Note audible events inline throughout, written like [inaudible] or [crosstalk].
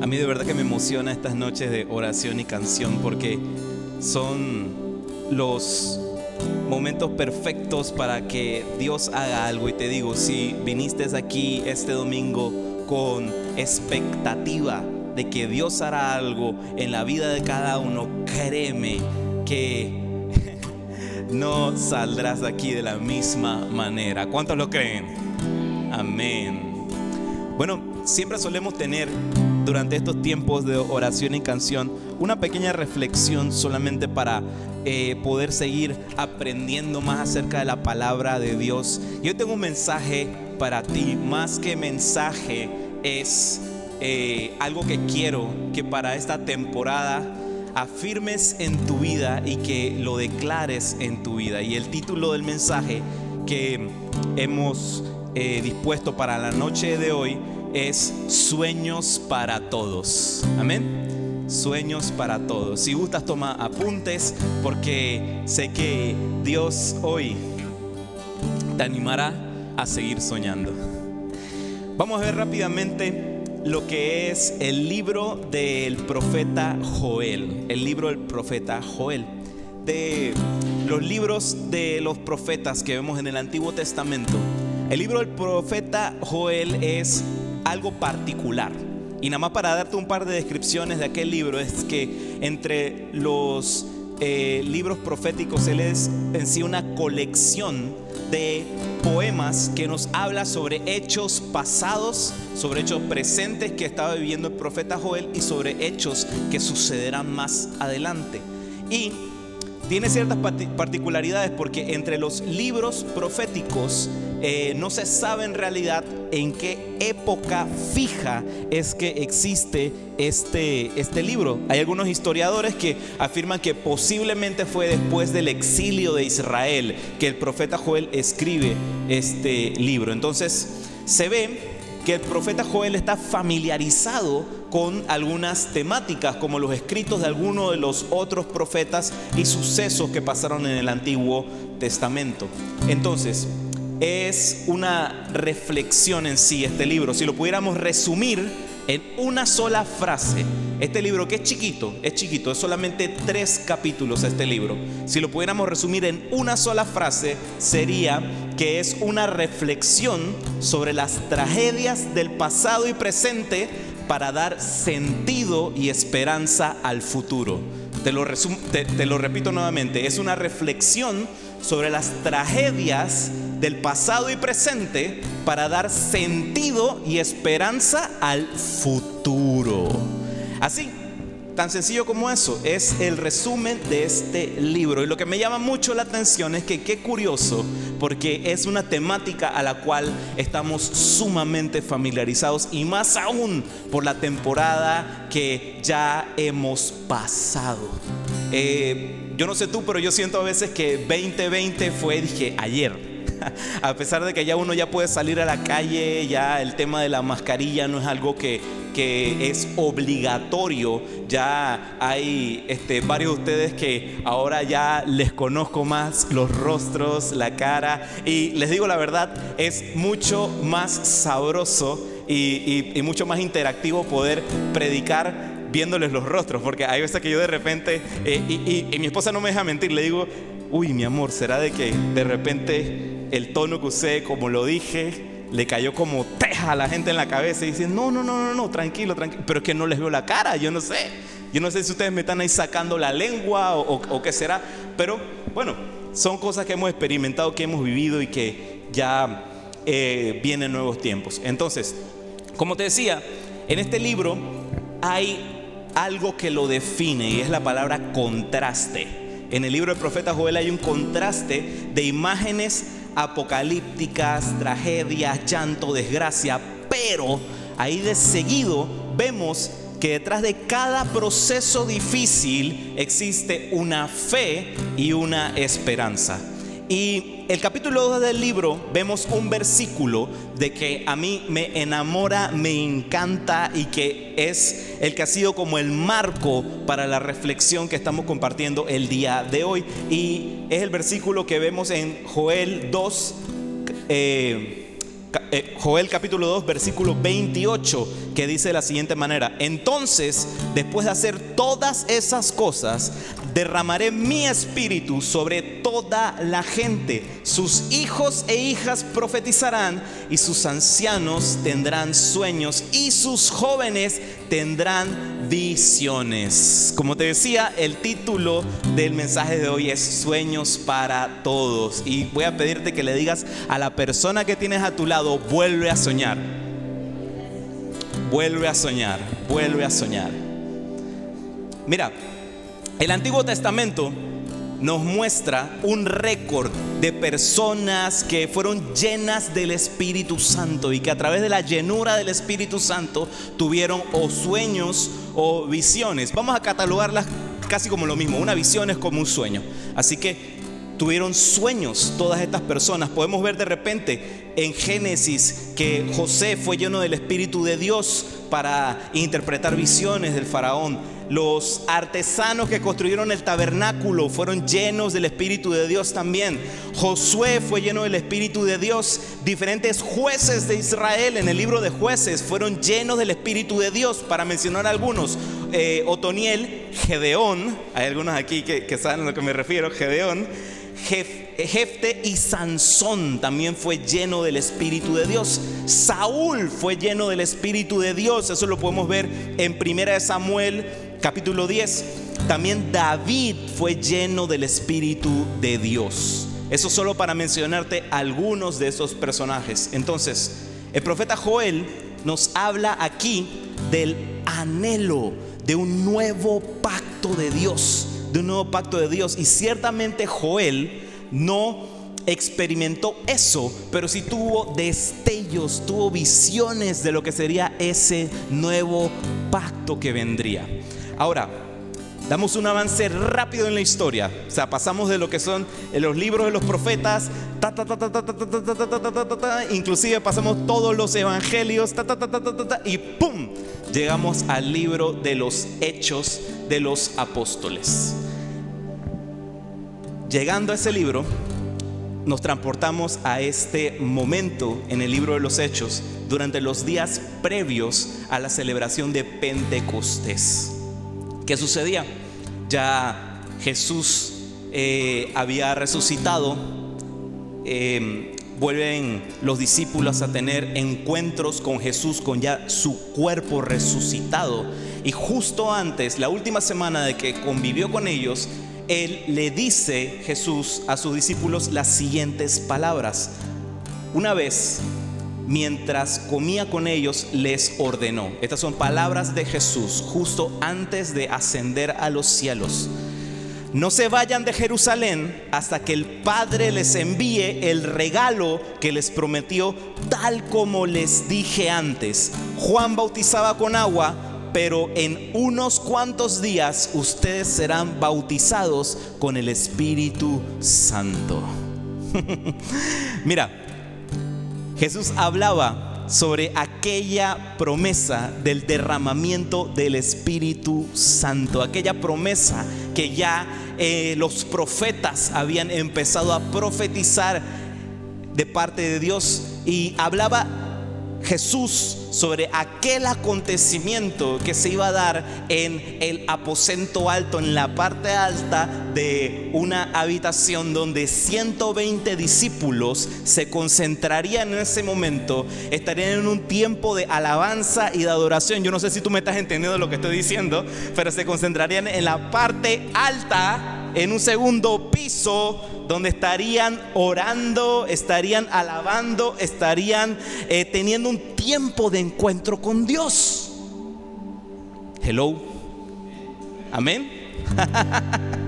A mí de verdad que me emociona estas noches de oración y canción porque son los momentos perfectos para que Dios haga algo. Y te digo, si viniste aquí este domingo con expectativa de que Dios hará algo en la vida de cada uno, créeme que [laughs] no saldrás de aquí de la misma manera. ¿Cuántos lo creen? Amén. Bueno, siempre solemos tener durante estos tiempos de oración y canción una pequeña reflexión solamente para eh, poder seguir aprendiendo más acerca de la palabra de Dios. Yo tengo un mensaje para ti, más que mensaje es eh, algo que quiero que para esta temporada afirmes en tu vida y que lo declares en tu vida. Y el título del mensaje que hemos eh, dispuesto para la noche de hoy es Sueños para Todos. Amén. Sueños para todos. Si gustas, toma apuntes porque sé que Dios hoy te animará a seguir soñando. Vamos a ver rápidamente lo que es el libro del profeta Joel, el libro del profeta Joel. De los libros de los profetas que vemos en el Antiguo Testamento, el libro del profeta Joel es algo particular. Y nada más para darte un par de descripciones de aquel libro es que entre los eh, libros proféticos él es en sí una colección de poemas que nos habla sobre hechos pasados, sobre hechos presentes que estaba viviendo el profeta Joel y sobre hechos que sucederán más adelante. Y tiene ciertas particularidades porque entre los libros proféticos eh, no se sabe en realidad en qué época fija es que existe este, este libro. Hay algunos historiadores que afirman que posiblemente fue después del exilio de Israel que el profeta Joel escribe este libro. Entonces se ve que el profeta Joel está familiarizado con algunas temáticas como los escritos de algunos de los otros profetas y sucesos que pasaron en el Antiguo Testamento. Entonces, es una reflexión en sí este libro. Si lo pudiéramos resumir en una sola frase, este libro que es chiquito, es chiquito, es solamente tres capítulos este libro. Si lo pudiéramos resumir en una sola frase, sería que es una reflexión sobre las tragedias del pasado y presente para dar sentido y esperanza al futuro. Te lo, te lo repito nuevamente, es una reflexión sobre las tragedias del pasado y presente para dar sentido y esperanza al futuro. Así, tan sencillo como eso, es el resumen de este libro. Y lo que me llama mucho la atención es que qué curioso, porque es una temática a la cual estamos sumamente familiarizados y más aún por la temporada que ya hemos pasado. Eh, yo no sé tú, pero yo siento a veces que 2020 fue, dije, ayer. [laughs] a pesar de que ya uno ya puede salir a la calle, ya el tema de la mascarilla no es algo que, que es obligatorio. Ya hay este, varios de ustedes que ahora ya les conozco más los rostros, la cara. Y les digo la verdad, es mucho más sabroso y, mucho más interactivo poder predicar viéndoles los rostros, porque hay veces que yo de repente, eh, y, y, mi esposa no me deja mentir, le digo, uy, mi amor, ¿será de que de repente el tono que usé, como lo dije, le cayó como teja a la gente en la cabeza y dicen, no, no, no, no, no, tranquilo, tranquilo. Pero es que no les veo la cara, yo no sé. Yo no sé si ustedes me están ahí sacando la lengua o, qué será. Pero bueno, son cosas que hemos experimentado, que hemos vivido y que ya eh, vienen nuevos tiempos. Entonces, como te decía, en este libro hay algo que lo define y es la palabra contraste. En el libro del profeta Joel hay un contraste de imágenes apocalípticas, tragedias, llanto, desgracia, pero ahí de seguido vemos que detrás de cada proceso difícil existe una fe y una esperanza. Y el capítulo 2 del libro vemos un versículo de que a mí me enamora, me encanta y que es el que ha sido como el marco para la reflexión que estamos compartiendo el día de hoy. Y es el versículo que vemos en Joel 2, eh, eh, Joel capítulo 2, versículo 28, que dice de la siguiente manera, entonces, después de hacer todas esas cosas, derramaré mi espíritu sobre toda la gente. Sus hijos e hijas profetizarán y sus ancianos tendrán sueños y sus jóvenes tendrán visiones. Como te decía, el título del mensaje de hoy es Sueños para todos. Y voy a pedirte que le digas a la persona que tienes a tu lado, vuelve a soñar. Vuelve a soñar, vuelve a soñar. Mira, el Antiguo Testamento nos muestra un récord de personas que fueron llenas del Espíritu Santo y que a través de la llenura del Espíritu Santo tuvieron o sueños o visiones. Vamos a catalogarlas casi como lo mismo. Una visión es como un sueño. Así que tuvieron sueños todas estas personas. Podemos ver de repente en Génesis que José fue lleno del Espíritu de Dios para interpretar visiones del faraón. Los artesanos que construyeron el tabernáculo fueron llenos del Espíritu de Dios también. Josué fue lleno del Espíritu de Dios. Diferentes jueces de Israel en el libro de jueces fueron llenos del Espíritu de Dios. Para mencionar algunos, eh, Otoniel, Gedeón, hay algunos aquí que, que saben a lo que me refiero, Gedeón. Jefte y Sansón también fue lleno del Espíritu de Dios. Saúl fue lleno del Espíritu de Dios. Eso lo podemos ver en 1 Samuel capítulo 10. También David fue lleno del Espíritu de Dios. Eso solo para mencionarte algunos de esos personajes. Entonces, el profeta Joel nos habla aquí del anhelo de un nuevo pacto de Dios de un nuevo pacto de Dios. Y ciertamente Joel no experimentó eso, pero sí tuvo destellos, tuvo visiones de lo que sería ese nuevo pacto que vendría. Ahora, damos un avance rápido en la historia. O sea, pasamos de lo que son los libros de los profetas, inclusive pasamos todos los evangelios, y ¡pum! Llegamos al libro de los hechos de los apóstoles. Llegando a ese libro, nos transportamos a este momento en el libro de los Hechos durante los días previos a la celebración de Pentecostés. ¿Qué sucedía? Ya Jesús eh, había resucitado, em, vuelven los discípulos a tener encuentros con Jesús, con ya su cuerpo resucitado. Y justo antes, la última semana de que convivió con ellos, él le dice Jesús a sus discípulos las siguientes palabras. Una vez, mientras comía con ellos, les ordenó. Estas son palabras de Jesús justo antes de ascender a los cielos. No se vayan de Jerusalén hasta que el Padre les envíe el regalo que les prometió, tal como les dije antes. Juan bautizaba con agua pero en unos cuantos días ustedes serán bautizados con el Espíritu Santo. [laughs] Mira, Jesús hablaba sobre aquella promesa del derramamiento del Espíritu Santo, aquella promesa que ya eh, los profetas habían empezado a profetizar de parte de Dios. Y hablaba Jesús sobre aquel acontecimiento que se iba a dar en el aposento alto, en la parte alta de una habitación donde 120 discípulos se concentrarían en ese momento, estarían en un tiempo de alabanza y de adoración. Yo no sé si tú me estás entendiendo lo que estoy diciendo, pero se concentrarían en la parte alta en un segundo piso donde estarían orando, estarían alabando, estarían eh, teniendo un tiempo de encuentro con Dios. Hello. Amén. [laughs]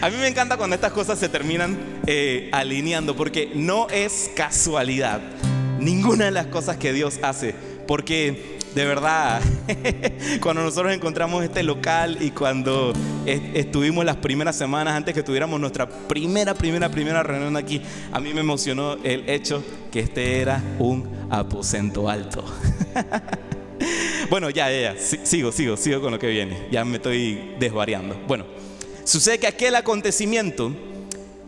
A mí me encanta cuando estas cosas se terminan eh, alineando porque no es casualidad ninguna de las cosas que Dios hace. Porque de verdad, [laughs] cuando nosotros encontramos este local y cuando estuvimos las primeras semanas antes que tuviéramos nuestra primera, primera, primera reunión aquí, a mí me emocionó el hecho que este era un aposento alto. [laughs] bueno, ya, ya, ya, sigo, sigo, sigo con lo que viene, ya me estoy desvariando. Bueno, sucede que aquel acontecimiento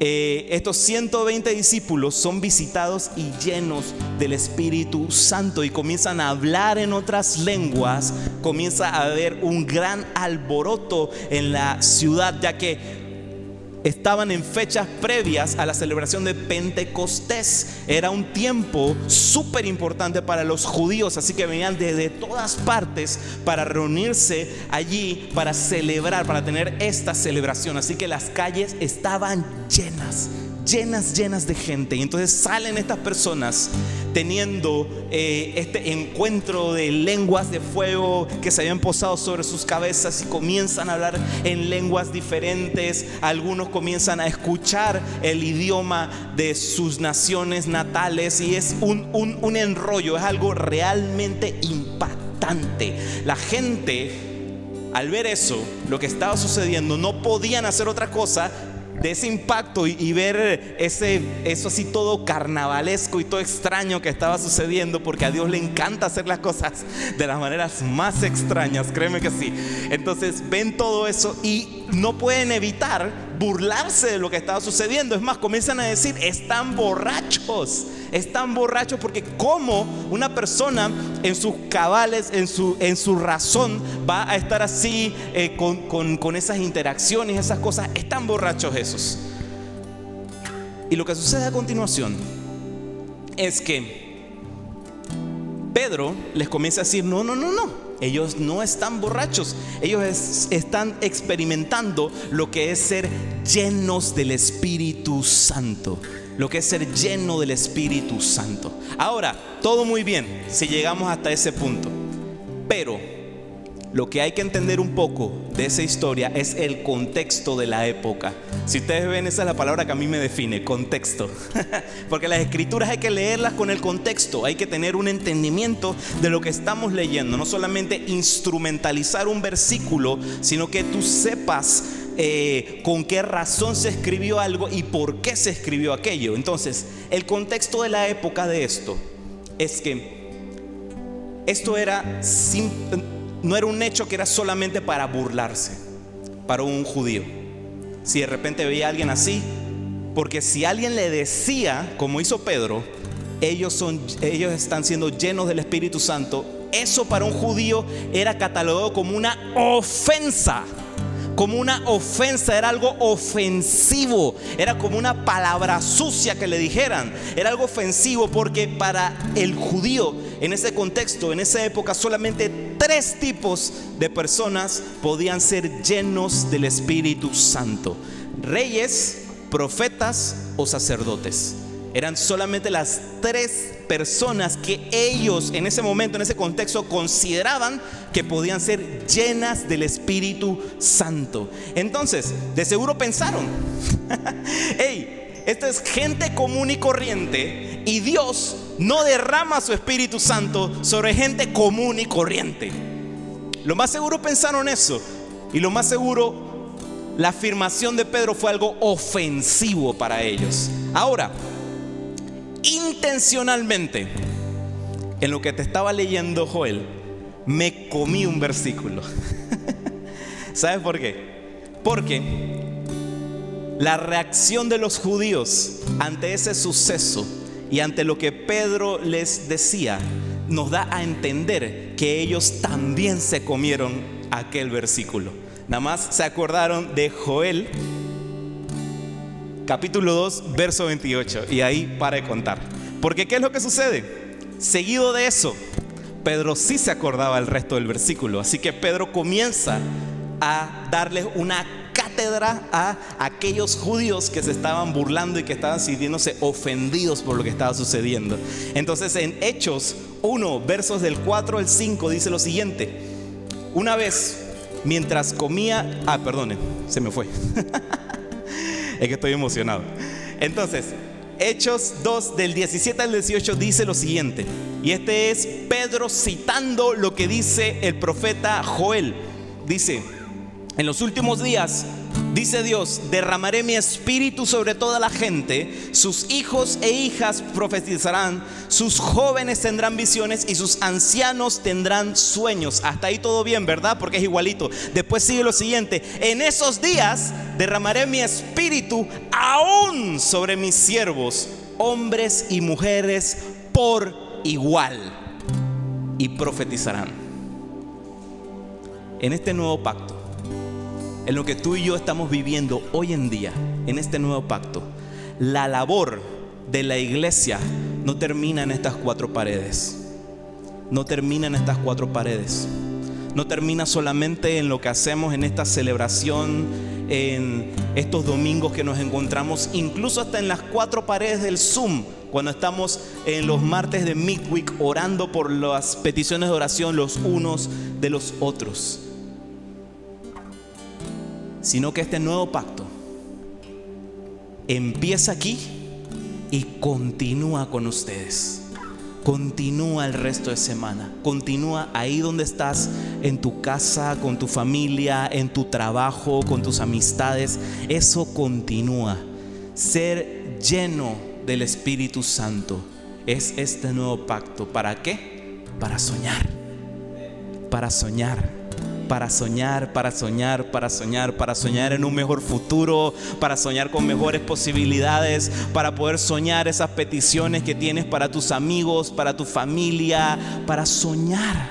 eh, estos 120 discípulos son visitados y llenos del Espíritu Santo y comienzan a hablar en otras lenguas, comienza a haber un gran alboroto en la ciudad, ya que estaban en fechas previas a la celebración de Pentecostés. Era un tiempo súper importante para los judíos, así que venían desde todas partes para reunirse allí, para celebrar, para tener esta celebración. Así que las calles estaban llenas llenas, llenas de gente. Y entonces salen estas personas teniendo eh, este encuentro de lenguas de fuego que se habían posado sobre sus cabezas y comienzan a hablar en lenguas diferentes. Algunos comienzan a escuchar el idioma de sus naciones natales y es un, un, un enrollo, es algo realmente impactante. La gente al ver eso, lo que estaba sucediendo, no podían hacer otra cosa de ese impacto y, ver ese, eso así todo carnavalesco y todo extraño que estaba sucediendo, porque a Dios le encanta hacer las cosas de las maneras más extrañas, créeme que sí. Entonces ven todo eso y no pueden evitar burlarse de lo que estaba sucediendo. Es más, comienzan a decir, están borrachos están borrachos porque como una persona en sus cabales, en su, en su razón, va a estar así eh, con, con esas interacciones, esas cosas, están borrachos esos. Y lo que sucede a continuación es que Pedro les comienza a decir, no, no, no, no. Ellos no están borrachos, ellos están experimentando lo que es ser llenos del Espíritu Santo lo que es ser lleno del Espíritu Santo. Ahora, todo muy bien si llegamos hasta ese punto, pero lo que hay que entender un poco de esa historia es el contexto de la época. Si ustedes ven, esa es la palabra que a mí me define, contexto. [laughs] Porque las escrituras hay que leerlas con el contexto, hay que tener un entendimiento de lo que estamos leyendo, no solamente instrumentalizar un versículo, sino que tú sepas eh, con qué razón se escribió algo y por qué se escribió aquello. Entonces, el contexto de la época de esto es que esto era no era un hecho que era solamente para burlarse para un judío. Si de repente veía a alguien así, porque si alguien le decía, como hizo Pedro, ellos, son, ellos están siendo llenos del Espíritu Santo, eso para un judío era catalogado como una ofensa como una ofensa, era algo ofensivo, era como una palabra sucia que le dijeran, era algo ofensivo porque para el judío en ese contexto, en esa época, solamente tres tipos de personas podían ser llenos del Espíritu Santo, reyes, profetas o sacerdotes. Eran solamente las tres personas que ellos en ese momento, en ese contexto, consideraban que podían ser llenas del Espíritu Santo. Entonces, de seguro pensaron, [laughs] hey, esta es gente común y corriente y Dios no derrama su Espíritu Santo sobre gente común y corriente. Lo más seguro pensaron eso y lo más seguro la afirmación de Pedro fue algo ofensivo para ellos. Ahora, intencionalmente, en lo que te estaba leyendo Joel, me comí un versículo. [laughs] ¿Sabes por qué? Porque la reacción de los judíos ante ese suceso y ante lo que Pedro les decía nos da a entender que ellos también se comieron aquel versículo. Nada más se acordaron de Joel capítulo 2, verso 28. Y ahí para de contar. Porque ¿qué es lo que sucede? Seguido de eso, Pedro sí se acordaba el resto del versículo. Así que Pedro comienza a darles una cátedra a aquellos judíos que se estaban burlando y que estaban sintiéndose ofendidos por lo que estaba sucediendo. Entonces en Hechos 1, versos del 4 al 5 dice lo siguiente. Una vez, mientras comía, ah, perdone, se me fue. [laughs] es que estoy emocionado. Entonces, Hechos 2 del 17 al 18 dice lo siguiente. Y este es Pedro citando lo que dice el profeta Joel. Dice, en los últimos días Dice Dios, derramaré mi espíritu sobre toda la gente, sus hijos e hijas profetizarán, sus jóvenes tendrán visiones y sus ancianos tendrán sueños. Hasta ahí todo bien, ¿verdad? Porque es igualito. Después sigue lo siguiente, en esos días derramaré mi espíritu aún sobre mis siervos, hombres y mujeres por igual, y profetizarán. En este nuevo pacto en lo que tú y yo estamos viviendo hoy en día, en este nuevo pacto, la labor de la iglesia no termina en estas cuatro paredes. No termina en estas cuatro paredes. No termina solamente en lo que hacemos en esta celebración, en estos domingos que nos encontramos, incluso hasta en las cuatro paredes del Zoom, cuando estamos en los martes de Midweek orando por las peticiones de oración los unos de los otros sino que este nuevo pacto empieza aquí y continúa con ustedes. Continúa el resto de semana. Continúa ahí donde estás, en tu casa, con tu familia, en tu trabajo, con tus amistades. Eso continúa. Ser lleno del Espíritu Santo es este nuevo pacto. ¿Para qué? Para soñar. Para soñar para soñar, para soñar, para soñar, para soñar en un mejor futuro, para soñar con mejores posibilidades, para poder soñar esas peticiones que tienes para tus amigos, para tu familia, para soñar.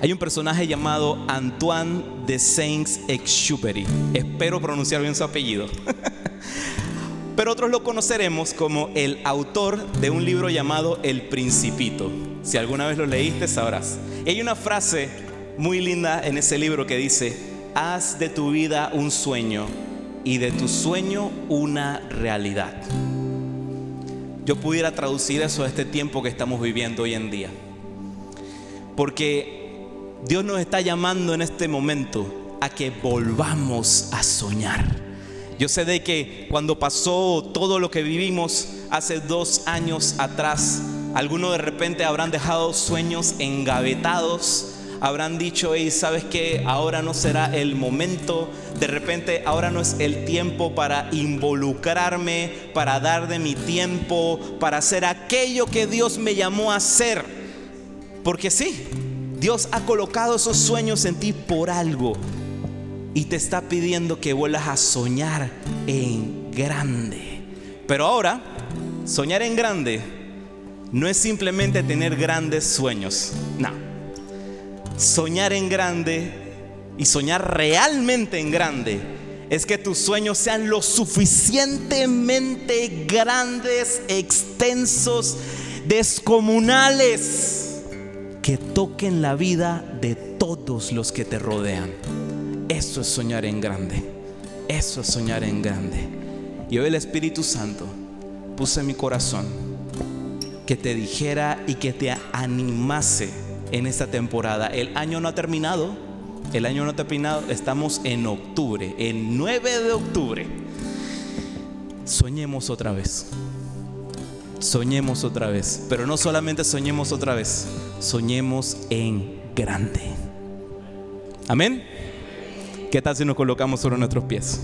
Hay un personaje llamado Antoine de Saint-Exupéry. Espero pronunciar bien su apellido. [laughs] Pero otros lo conoceremos como el autor de un libro llamado El Principito. Si alguna vez lo leíste, sabrás. hay una frase muy linda en ese libro que dice, haz de tu vida un sueño y de tu sueño una realidad. Yo pudiera traducir eso a este tiempo que estamos viviendo hoy en día. Porque Dios nos está llamando en este momento a que volvamos a soñar yo sé de que cuando pasó todo lo que vivimos hace dos años atrás, algunos de repente habrán dejado sueños engavetados, habrán dicho, y sabes que ahora no será el momento, de repente ahora no es el tiempo para involucrarme, para dar de mi tiempo, para hacer aquello que Dios me llamó a hacer. Porque sí, Dios ha colocado esos sueños en ti por algo y te está pidiendo que vuelvas a soñar en grande. Pero ahora, soñar en grande no es simplemente tener grandes sueños. No. Soñar en grande y soñar realmente en grande es que tus sueños sean lo suficientemente grandes, extensos, descomunales, que toquen la vida de todos los que te rodean. Eso es soñar en grande. Eso es soñar en grande. Y hoy el Espíritu Santo puso en mi corazón que te dijera y que te animase en esta temporada. El año no ha terminado. El año no ha terminado. Estamos en octubre, el 9 de octubre. Soñemos otra vez. Soñemos otra vez. Pero no solamente soñemos otra vez. Soñemos en grande. Amén. ¿Qué tal si nos colocamos sobre nuestros pies?